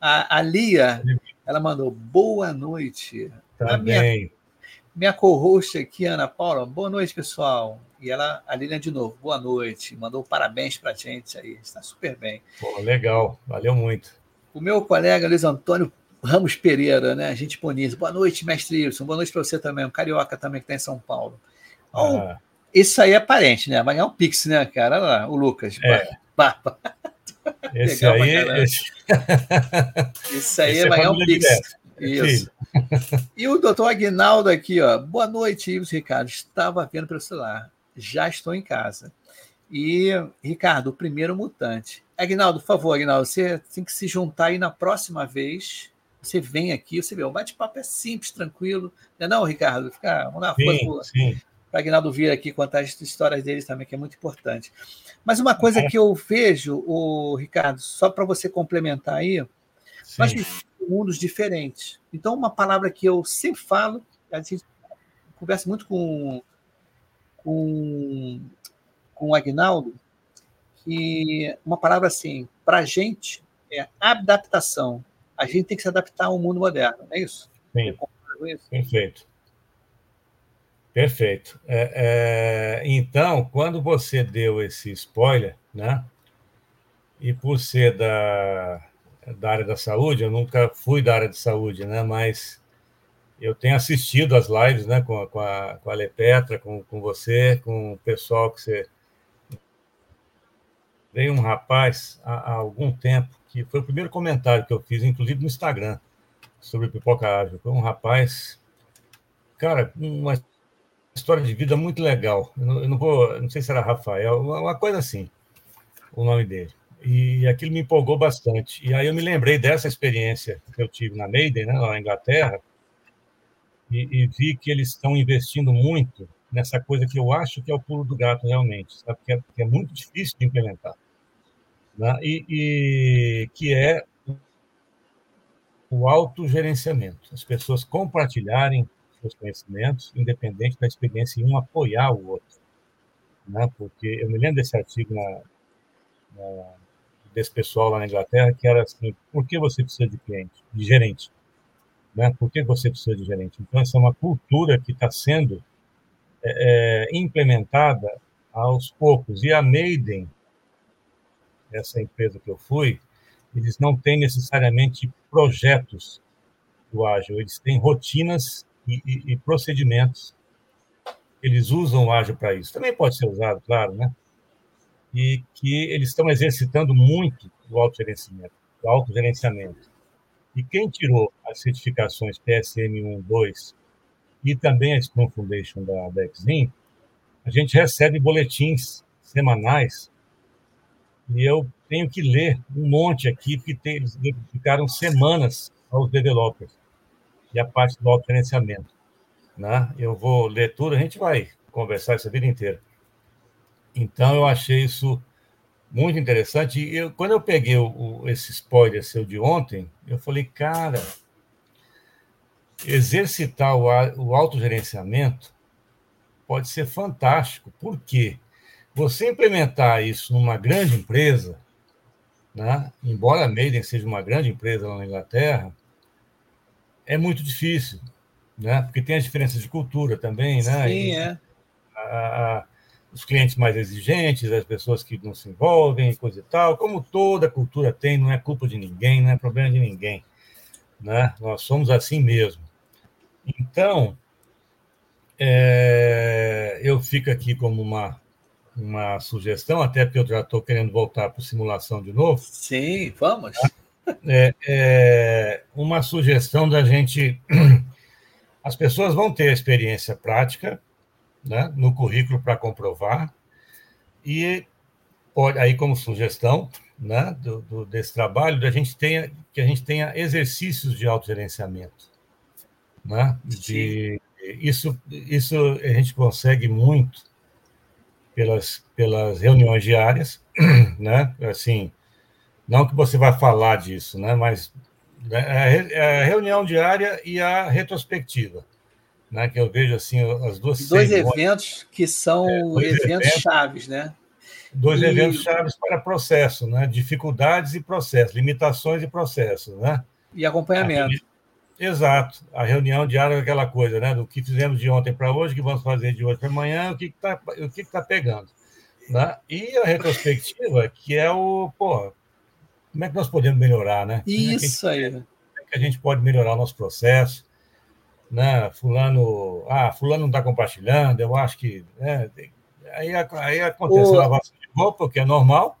A, a Lia, ela mandou boa noite. Tá a bem. Minha co-host aqui, Ana Paula. Boa noite, pessoal. E ela, a Lilian, de novo, boa noite. Mandou parabéns para a gente aí. Está super bem. Pô, legal, valeu muito. O meu colega Luiz Antônio Ramos Pereira, né? Gente bonita. Boa noite, mestre Wilson. Boa noite para você também. Um carioca também que está em São Paulo. Ah. Isso aí é parente, né? Vai ganhar um Pix, né, cara? Olha lá, o Lucas. É. Esse Legal aí. Esse... (laughs) Isso aí esse vai ganhar um Pix. Isso. E o doutor Aguinaldo aqui, ó. Boa noite, Ives Ricardo. Estava vendo pelo celular já estou em casa. E, Ricardo, o primeiro mutante. Aguinaldo, por favor, Aguinaldo, você tem que se juntar aí na próxima vez. Você vem aqui, você vê, o bate-papo é simples, tranquilo. Não é não, Ricardo? Ficar, vamos dar uma para Aguinaldo vir aqui contar as histórias deles também, que é muito importante. Mas uma coisa é. que eu vejo, o Ricardo, só para você complementar aí, sim. nós vivemos mundos diferentes. Então, uma palavra que eu sempre falo, a gente conversa muito com com, com o Agnaldo que uma palavra assim, para a gente, é adaptação. A gente tem que se adaptar ao mundo moderno, não é isso? Sim. Perfeito. Perfeito. É, é, então, quando você deu esse spoiler, né? E por ser da, da área da saúde, eu nunca fui da área de saúde, né? Mas eu tenho assistido as lives né, com, com, a, com a Lepetra, com, com você, com o pessoal que você. Veio um rapaz há, há, algum tempo, que foi o primeiro comentário que eu fiz, inclusive no Instagram, sobre pipoca ágil. Foi um rapaz, cara, uma história de vida muito legal. Eu não, vou, não sei se era Rafael, uma coisa assim, o nome dele. E aquilo me empolgou bastante. E aí eu me lembrei dessa experiência que eu tive na Maiden, né, lá na Inglaterra, e, e vi que eles estão investindo muito nessa coisa que eu acho que é o pulo do gato realmente, sabe? Que é, que é muito difícil de implementar. Né? E, e que é o autogerenciamento. As pessoas compartilharem seus conhecimentos, independente da experiência, e um apoiar o outro. Né? Porque eu me lembro desse artigo na, na, desse pessoal lá na Inglaterra, que era assim, por que você precisa de cliente, de gerente? Né? Por que você precisa de gerente? Então, essa é uma cultura que está sendo é, é, implementada aos poucos. E a Maiden, essa empresa que eu fui, eles não têm necessariamente projetos do ágil, eles têm rotinas e, e, e procedimentos. Eles usam o ágil para isso. Também pode ser usado, claro, né? E que eles estão exercitando muito o autogerenciamento, o autogerenciamento. E quem tirou as certificações PSM 1, 2 e também a Scrum Foundation da, da a gente recebe boletins semanais e eu tenho que ler um monte aqui, porque eles dedicaram semanas aos developers e a parte do autogerenciamento. Né? Eu vou ler tudo, a gente vai conversar essa vida inteira. Então, eu achei isso muito interessante. Eu, quando eu peguei o, o, esse spoiler seu de ontem, eu falei, cara, exercitar o, o autogerenciamento pode ser fantástico. Por quê? Você implementar isso numa grande empresa, né? embora a Maiden seja uma grande empresa lá na Inglaterra, é muito difícil, né? porque tem as diferenças de cultura também. Né? Sim, e, é. A, a, os clientes mais exigentes, as pessoas que não se envolvem, coisa e tal, como toda cultura tem, não é culpa de ninguém, não é problema de ninguém. Né? Nós somos assim mesmo. Então, é, eu fico aqui como uma, uma sugestão, até porque eu já estou querendo voltar para simulação de novo. Sim, vamos. É, é, uma sugestão da gente. (clears throat) As pessoas vão ter a experiência prática né, no currículo para comprovar, e pode, aí, como sugestão né, do, do, desse trabalho, a gente tenha, que a gente tenha exercícios de autogerenciamento né? De, isso, isso a gente consegue muito pelas, pelas reuniões diárias, (clears throat) né? Assim, não que você vai falar disso, né? Mas é a reunião diária e a retrospectiva, né? Que eu vejo assim as duas dois eventos que são é, eventos, eventos chaves, né? Dois e... eventos chaves para processo, né? Dificuldades e processos, limitações e processos, né? E acompanhamento. Exato. A reunião diária é aquela coisa, né? Do que fizemos de ontem para hoje, o que vamos fazer de hoje para amanhã, o que está o que tá pegando. Né? E a retrospectiva, que é o, pô, como é que nós podemos melhorar, né? Isso é aí. Como é que a gente pode melhorar o nosso processo? Né? Fulano, ah, fulano não está compartilhando, eu acho que. Né? Aí, aí acontece o... a lavação de roupa, que é normal,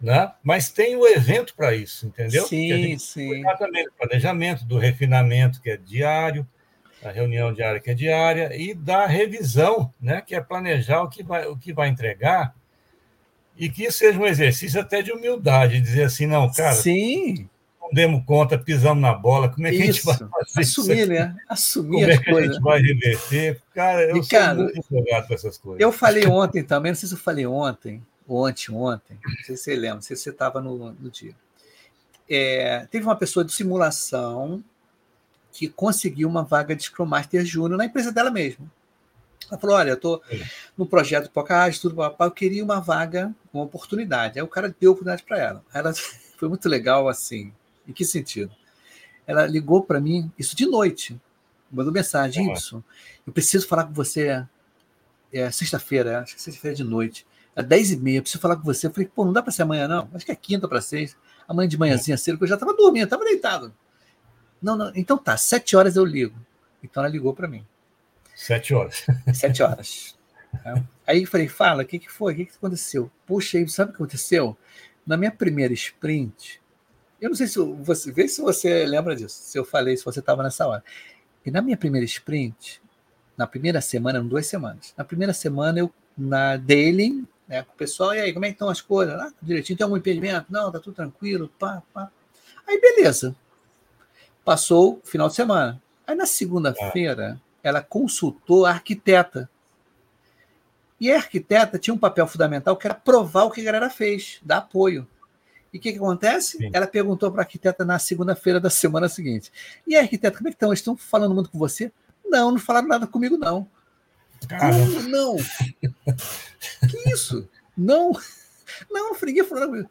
né? Mas tem o evento para isso, entendeu? Sim, sim. Também do planejamento, do refinamento, que é diário, a reunião diária, que é diária, e da revisão, né? que é planejar o que vai, o que vai entregar, e que seja um exercício até de humildade, dizer assim, não, cara. Sim. Não demos conta, pisamos na bola, como é que isso. a gente vai fazer Assumir, isso? né? Assumir como é que coisas. a gente vai reverter? Cara, eu e, sou cara, muito empolgado com essas coisas. Eu falei ontem também, não sei se eu falei ontem, ou anteontem, não sei se você lembra, não sei se você estava no, no dia. É, teve uma pessoa de simulação que conseguiu uma vaga de Scrum Master Júnior na empresa dela mesma. Ela falou: Olha, eu estou no projeto Pocahontas, tudo, papai, eu queria uma vaga, uma oportunidade. Aí o cara deu a oportunidade para ela. Ela (laughs) foi muito legal assim. Em que sentido? Ela ligou para mim, isso de noite, mandou mensagem: Isso, eu preciso falar com você é, sexta-feira, acho que sexta-feira de noite às 10h30, preciso falar com você. Eu falei, pô, não dá para ser amanhã, não. Acho que é quinta para seis. Amanhã de manhãzinha cedo, que eu já estava dormindo, estava deitado. Não, não, então tá, sete horas eu ligo. Então ela ligou para mim. Sete horas. Sete horas. (laughs) Aí eu falei, fala, o que, que foi? O que, que aconteceu? Puxa, aí, sabe o que aconteceu? Na minha primeira sprint, eu não sei se você. Vê se você lembra disso, se eu falei, se você estava nessa hora. E na minha primeira sprint, na primeira semana, em duas semanas. Na primeira semana, eu, na daily, né, com o pessoal, e aí, como é que estão as coisas? Ah, direitinho, tem algum impedimento? Não, tá tudo tranquilo, pá, pá. Aí, beleza. Passou o final de semana. Aí, na segunda-feira, ela consultou a arquiteta. E a arquiteta tinha um papel fundamental que era provar o que a galera fez, dar apoio. E o que, que acontece? Sim. Ela perguntou para a arquiteta na segunda-feira da semana seguinte: E a arquiteta, como é que estão? Estão falando muito com você? Não, não falaram nada comigo, não. Como não? (laughs) que isso? Não. Não, ninguém falou comigo.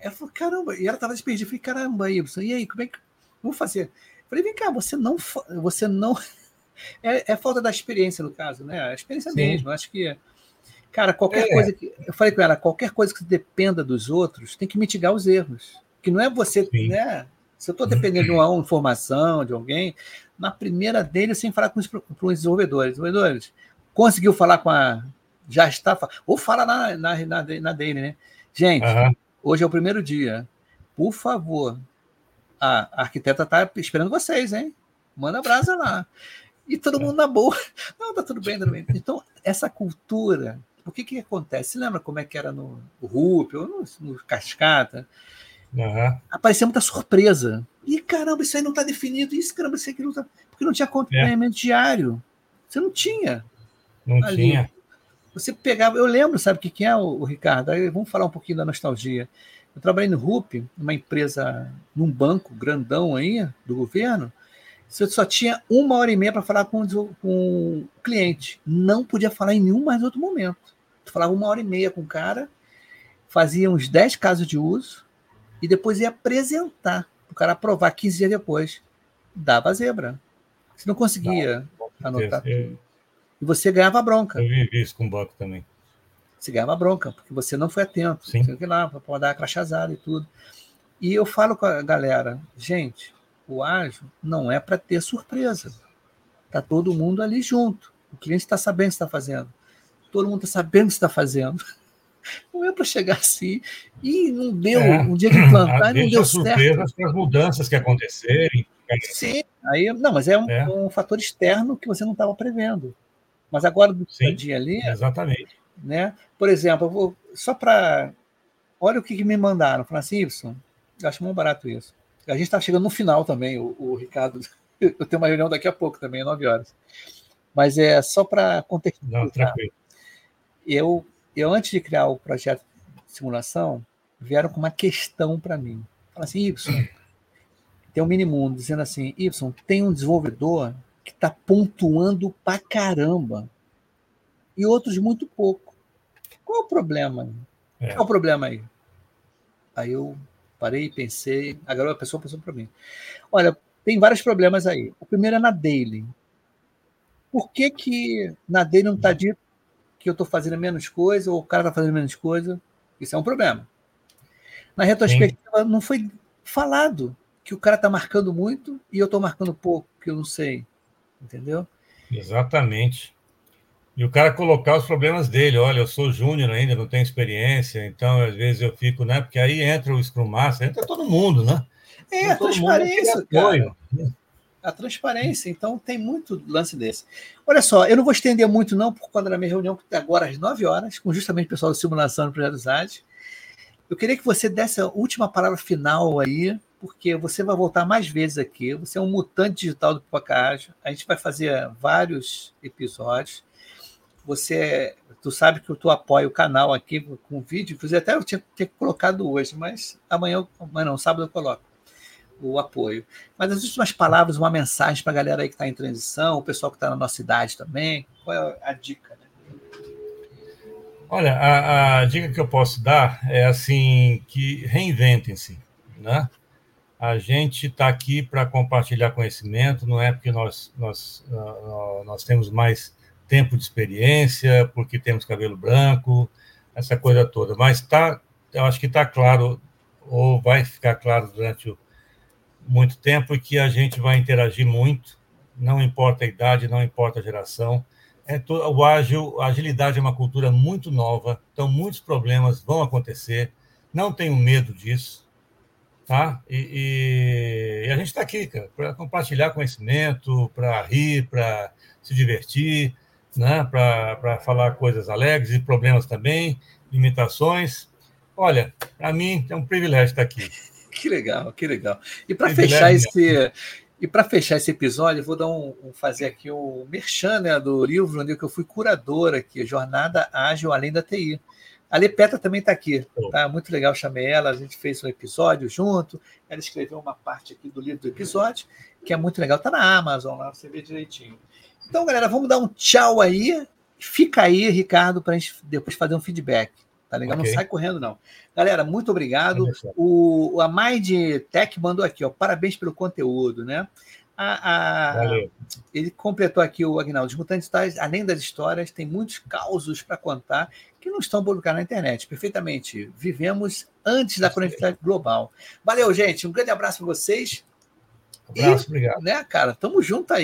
Ela falou, caramba, e ela estava despedida. Eu falei, caramba, Ibson, e aí, como é que vamos fazer? Eu falei, vem cá, você não. Você não... É, é falta da experiência, no caso, né? A experiência Sim. mesmo. Acho que Cara, qualquer é. coisa que. Eu falei com ela, qualquer coisa que dependa dos outros tem que mitigar os erros. Que não é você, Sim. né? Se eu estou dependendo de uma informação de alguém, na primeira dele, sem falar com os, com os desenvolvedores. Desenvolvedores, conseguiu falar com a. Já está. Ou fala na, na, na, na dele, né? Gente, hoje é o primeiro dia. Por favor, a arquiteta está esperando vocês, hein? Manda brasa lá. E todo mundo na boa. (laughs) Não, tá tudo bem, tudo bem. Então, essa cultura o que que acontece? Você lembra como é que era no, RUP ou no, no Cascata? Uhum. Aparecia muita surpresa. E caramba, isso aí não está definido. Isso, caramba, isso aqui não está. Porque não tinha acompanhamento é. diário. Você não tinha. Não ali. tinha. Você pegava. Eu lembro, sabe o que, que é, o, o Ricardo? Aí, vamos falar um pouquinho da nostalgia. Eu trabalhei no RUP, numa empresa, num banco grandão aí, do governo. Você só tinha uma hora e meia para falar com, com o cliente. Não podia falar em nenhum mais outro momento. Tu falava uma hora e meia com o cara, fazia uns 10 casos de uso e depois ia apresentar. O cara aprovar 15 dias depois. Dava zebra. Você não conseguia não, anotar tudo. E você ganhava bronca. Eu vivi isso com o banco também. Você ganhava bronca, porque você não foi atento. Sim. Você que lá, para dar a crachazada e tudo. E eu falo com a galera, gente, o ágil não é para ter surpresa. Está todo mundo ali junto. O cliente está sabendo o que está fazendo todo mundo está sabendo o que está fazendo. (laughs) Não é para chegar assim e não deu é, um dia de plantar e não deu certo. as mudanças que acontecerem. Sim, aí, não, mas é um, é. um fator externo que você não estava prevendo. Mas agora do Sim, dia ali. Exatamente. Né? Por exemplo, vou, só para. Olha o que, que me mandaram. Falaram assim, acho muito barato isso. A gente está chegando no final também, o, o Ricardo. (laughs) Eu tenho uma reunião daqui a pouco também, 9 horas. Mas é só para contextualizar. Não, tranquilo eu, eu antes de criar o projeto de simulação, vieram com uma questão para mim. Falaram assim, Y, tem um minimundo dizendo assim, Y, tem um desenvolvedor que está pontuando pra caramba e outros muito pouco. Qual é o problema? É. Qual é o problema aí? Aí eu parei, pensei, agora a pessoa pensou para mim. Olha, tem vários problemas aí. O primeiro é na daily. Por que, que na daily não está dito que eu estou fazendo menos coisa ou o cara está fazendo menos coisa. Isso é um problema. Na retrospectiva, Sim. não foi falado que o cara está marcando muito e eu estou marcando pouco, que eu não sei. Entendeu? Exatamente. E o cara colocar os problemas dele, olha, eu sou júnior ainda, não tenho experiência, então às vezes eu fico, né? Porque aí entra o Scrum Master, entra todo mundo, né? É, a transparência, cara a transparência. Então tem muito lance desse. Olha só, eu não vou estender muito, não, por conta da minha reunião, que está agora às 9 horas, com justamente o pessoal da simulação do Projeto ZAD. Eu queria que você desse a última palavra final aí, porque você vai voltar mais vezes aqui. Você é um mutante digital do Pipocágio. A gente vai fazer vários episódios. Você, tu sabe que tu apoio o canal aqui com vídeo, inclusive até eu tinha, tinha colocado hoje, mas amanhã, mas não, sábado eu coloco o apoio. Mas as últimas palavras, uma mensagem para a galera aí que está em transição, o pessoal que está na nossa idade também. Qual é a dica? Né? Olha, a, a, dica que eu posso dar é assim que reinventem-se, né? A gente está aqui para compartilhar conhecimento, não é porque nós, nós, nós temos mais tempo de experiência, porque temos cabelo branco, essa coisa toda. Mas tá, eu acho que está claro, ou vai ficar claro durante muito tempo que a gente vai interagir muito, não importa a idade, não importa a geração. É to, o ágil, a agilidade é uma cultura muito nova, então muitos problemas vão acontecer. Não tenho medo disso. Tá? E, e, e a gente está aqui, cara, para compartilhar conhecimento, para rir, para se divertir, né? para falar coisas alegres e problemas também, limitações. Olha, para mim é um privilégio estar aqui. (laughs) Que legal, que legal. E para fechar esse e para fechar esse episódio, vou dar um, um, fazer aqui um merchan né, do livro onde eu fui curador aqui, Jornada Ágil Além da TI. A Lepeta também está aqui, tá? Muito legal, chamei ela, a gente fez um episódio junto, ela escreveu uma parte aqui do livro do episódio, que é muito legal, tá na Amazon lá, você vê direitinho. Então, galera, vamos dar um tchau aí. Fica aí, Ricardo, para a gente depois fazer um feedback. Tá legal? Okay. Não sai correndo, não. Galera, muito obrigado. O, a Mind Tech mandou aqui, ó. Parabéns pelo conteúdo, né? A, a, ele completou aqui o Agnaldo. Os mutantes tais, além das histórias, tem muitos causos para contar que não estão publicados na internet. Perfeitamente. Vivemos antes da conectividade global. Valeu, gente. Um grande abraço para vocês. Um abraço, e, obrigado. Né, cara? Tamo junto aí.